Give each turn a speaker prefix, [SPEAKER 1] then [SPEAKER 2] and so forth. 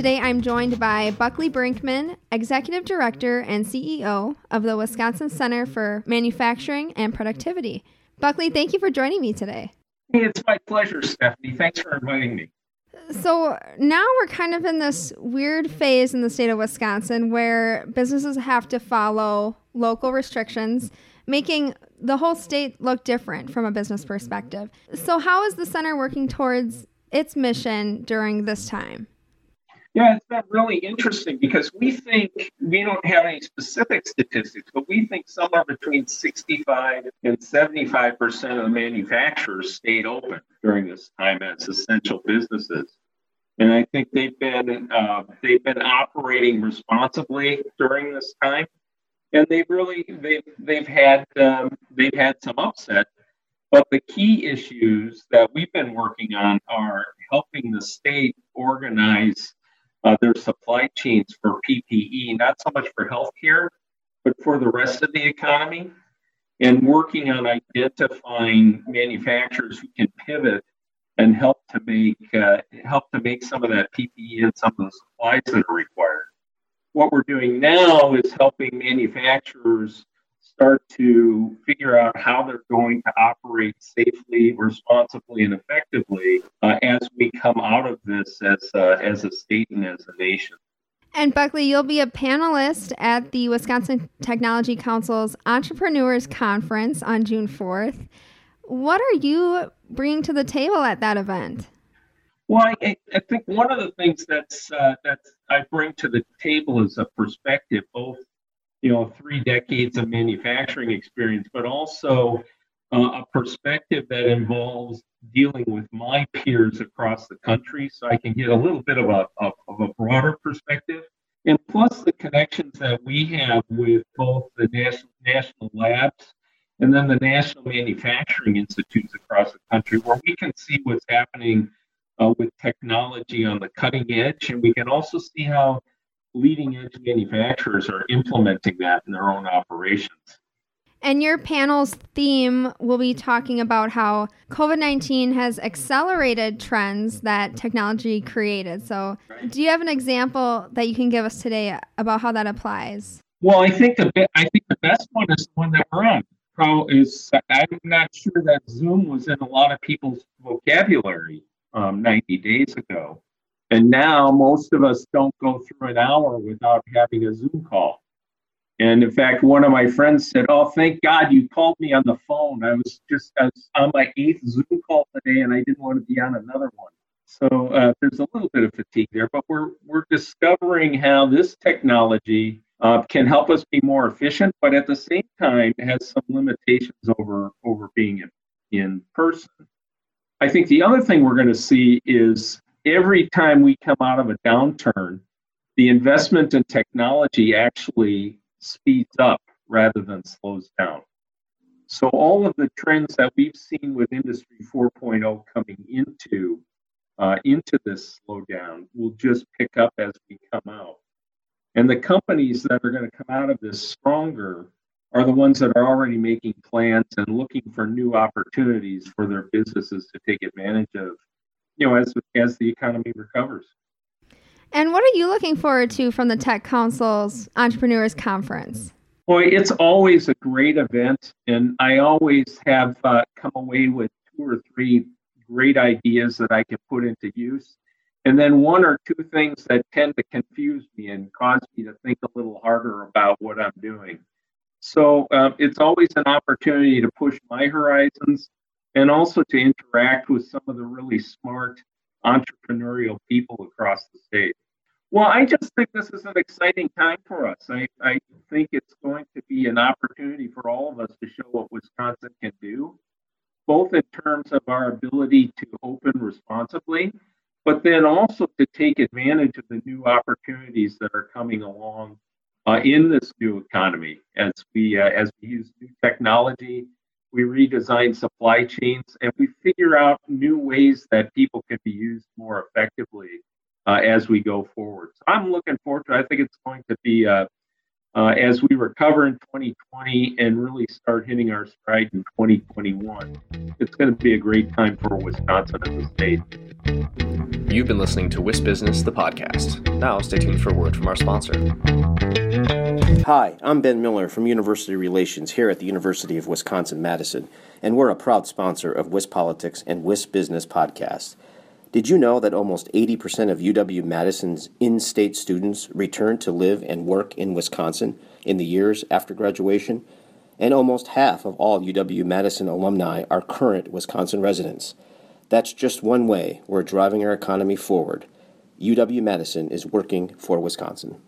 [SPEAKER 1] Today I'm joined by Buckley Brinkman, Executive Director and CEO of the Wisconsin Center for Manufacturing and Productivity. Buckley, thank you for joining me today.
[SPEAKER 2] Hey, it's my pleasure, Stephanie. Thanks for inviting me.
[SPEAKER 1] So now we're kind of in this weird phase in the state of Wisconsin where businesses have to follow local restrictions, making the whole state look different from a business perspective. So, how is the center working towards its mission during this time?
[SPEAKER 2] Yeah, it's been really interesting because we think we don't have any specific statistics, but we think somewhere between 65 and 75% of the manufacturers stayed open during this time as essential businesses. And I think they've been uh, they've been operating responsibly during this time, and they've really they've they've had um, they've had some upset. But the key issues that we've been working on are helping the state organize uh, their supply chains for PPE, not so much for healthcare, but for the rest of the economy, and working on identifying manufacturers who can pivot and help to make uh, help to make some of that PPE and some of the supplies that are required. What we're doing now is helping manufacturers start to figure out how they're going to operate safely, responsibly, and effectively uh, as we come out of this as uh, as a state and as a nation.
[SPEAKER 1] And Buckley, you'll be a panelist at the Wisconsin Technology Council's Entrepreneurs Conference on June 4th. What are you bringing to the table at that event?
[SPEAKER 2] Well, I, I think one of the things that's uh, that I bring to the table is a perspective, both you know three decades of manufacturing experience, but also uh, a perspective that involves dealing with my peers across the country, so I can get a little bit of a of, of a broader perspective, and plus the connections that we have with both the national national labs and then the national manufacturing institutes across the country, where we can see what's happening uh, with technology on the cutting edge, and we can also see how leading edge manufacturers are implementing that in their own operations.
[SPEAKER 1] And your panel's theme will be talking about how COVID 19 has accelerated trends that technology created. So, do you have an example that you can give us today about how that applies?
[SPEAKER 2] Well, I think the, I think the best one is the one that we're on. Is I'm not sure that Zoom was in a lot of people's vocabulary um, 90 days ago. And now most of us don't go through an hour without having a Zoom call. And in fact, one of my friends said, Oh, thank God you called me on the phone. I was just I was on my eighth Zoom call today and I didn't want to be on another one. So uh, there's a little bit of fatigue there, but we're, we're discovering how this technology uh, can help us be more efficient, but at the same time has some limitations over, over being in, in person. I think the other thing we're going to see is every time we come out of a downturn, the investment in technology actually speeds up rather than slows down. So all of the trends that we've seen with Industry 4.0 coming into uh, into this slowdown will just pick up as we come out. And the companies that are going to come out of this stronger are the ones that are already making plans and looking for new opportunities for their businesses to take advantage of you know, as as the economy recovers.
[SPEAKER 1] And what are you looking forward to from the Tech Council's Entrepreneurs Conference?
[SPEAKER 2] Boy, it's always a great event, and I always have uh, come away with two or three great ideas that I can put into use, and then one or two things that tend to confuse me and cause me to think a little harder about what I'm doing. So um, it's always an opportunity to push my horizons and also to interact with some of the really smart entrepreneurial people across the state. Well, I just think this is an exciting time for us. I, I think it's going to be an opportunity for all of us to show what Wisconsin can do, both in terms of our ability to open responsibly, but then also to take advantage of the new opportunities that are coming along uh, in this new economy as we uh, as we use new technology, we redesign supply chains, and we figure out new ways that people can be used more effectively uh, as we go forward. So I'm looking forward to. I think it's going to be uh, uh, as we recover in 2020 and really start hitting our stride in 2021. It's going to be a great time for Wisconsin as a state.
[SPEAKER 3] You've been listening to WisBusiness, the podcast. Now, stay tuned for a word from our sponsor.
[SPEAKER 4] Hi, I'm Ben Miller from University Relations here at the University of Wisconsin Madison, and we're a proud sponsor of WisPolitics and WisBusiness podcast. Did you know that almost 80% of UW Madison's in state students return to live and work in Wisconsin in the years after graduation? And almost half of all UW Madison alumni are current Wisconsin residents. That's just one way we're driving our economy forward. UW Madison is working for Wisconsin.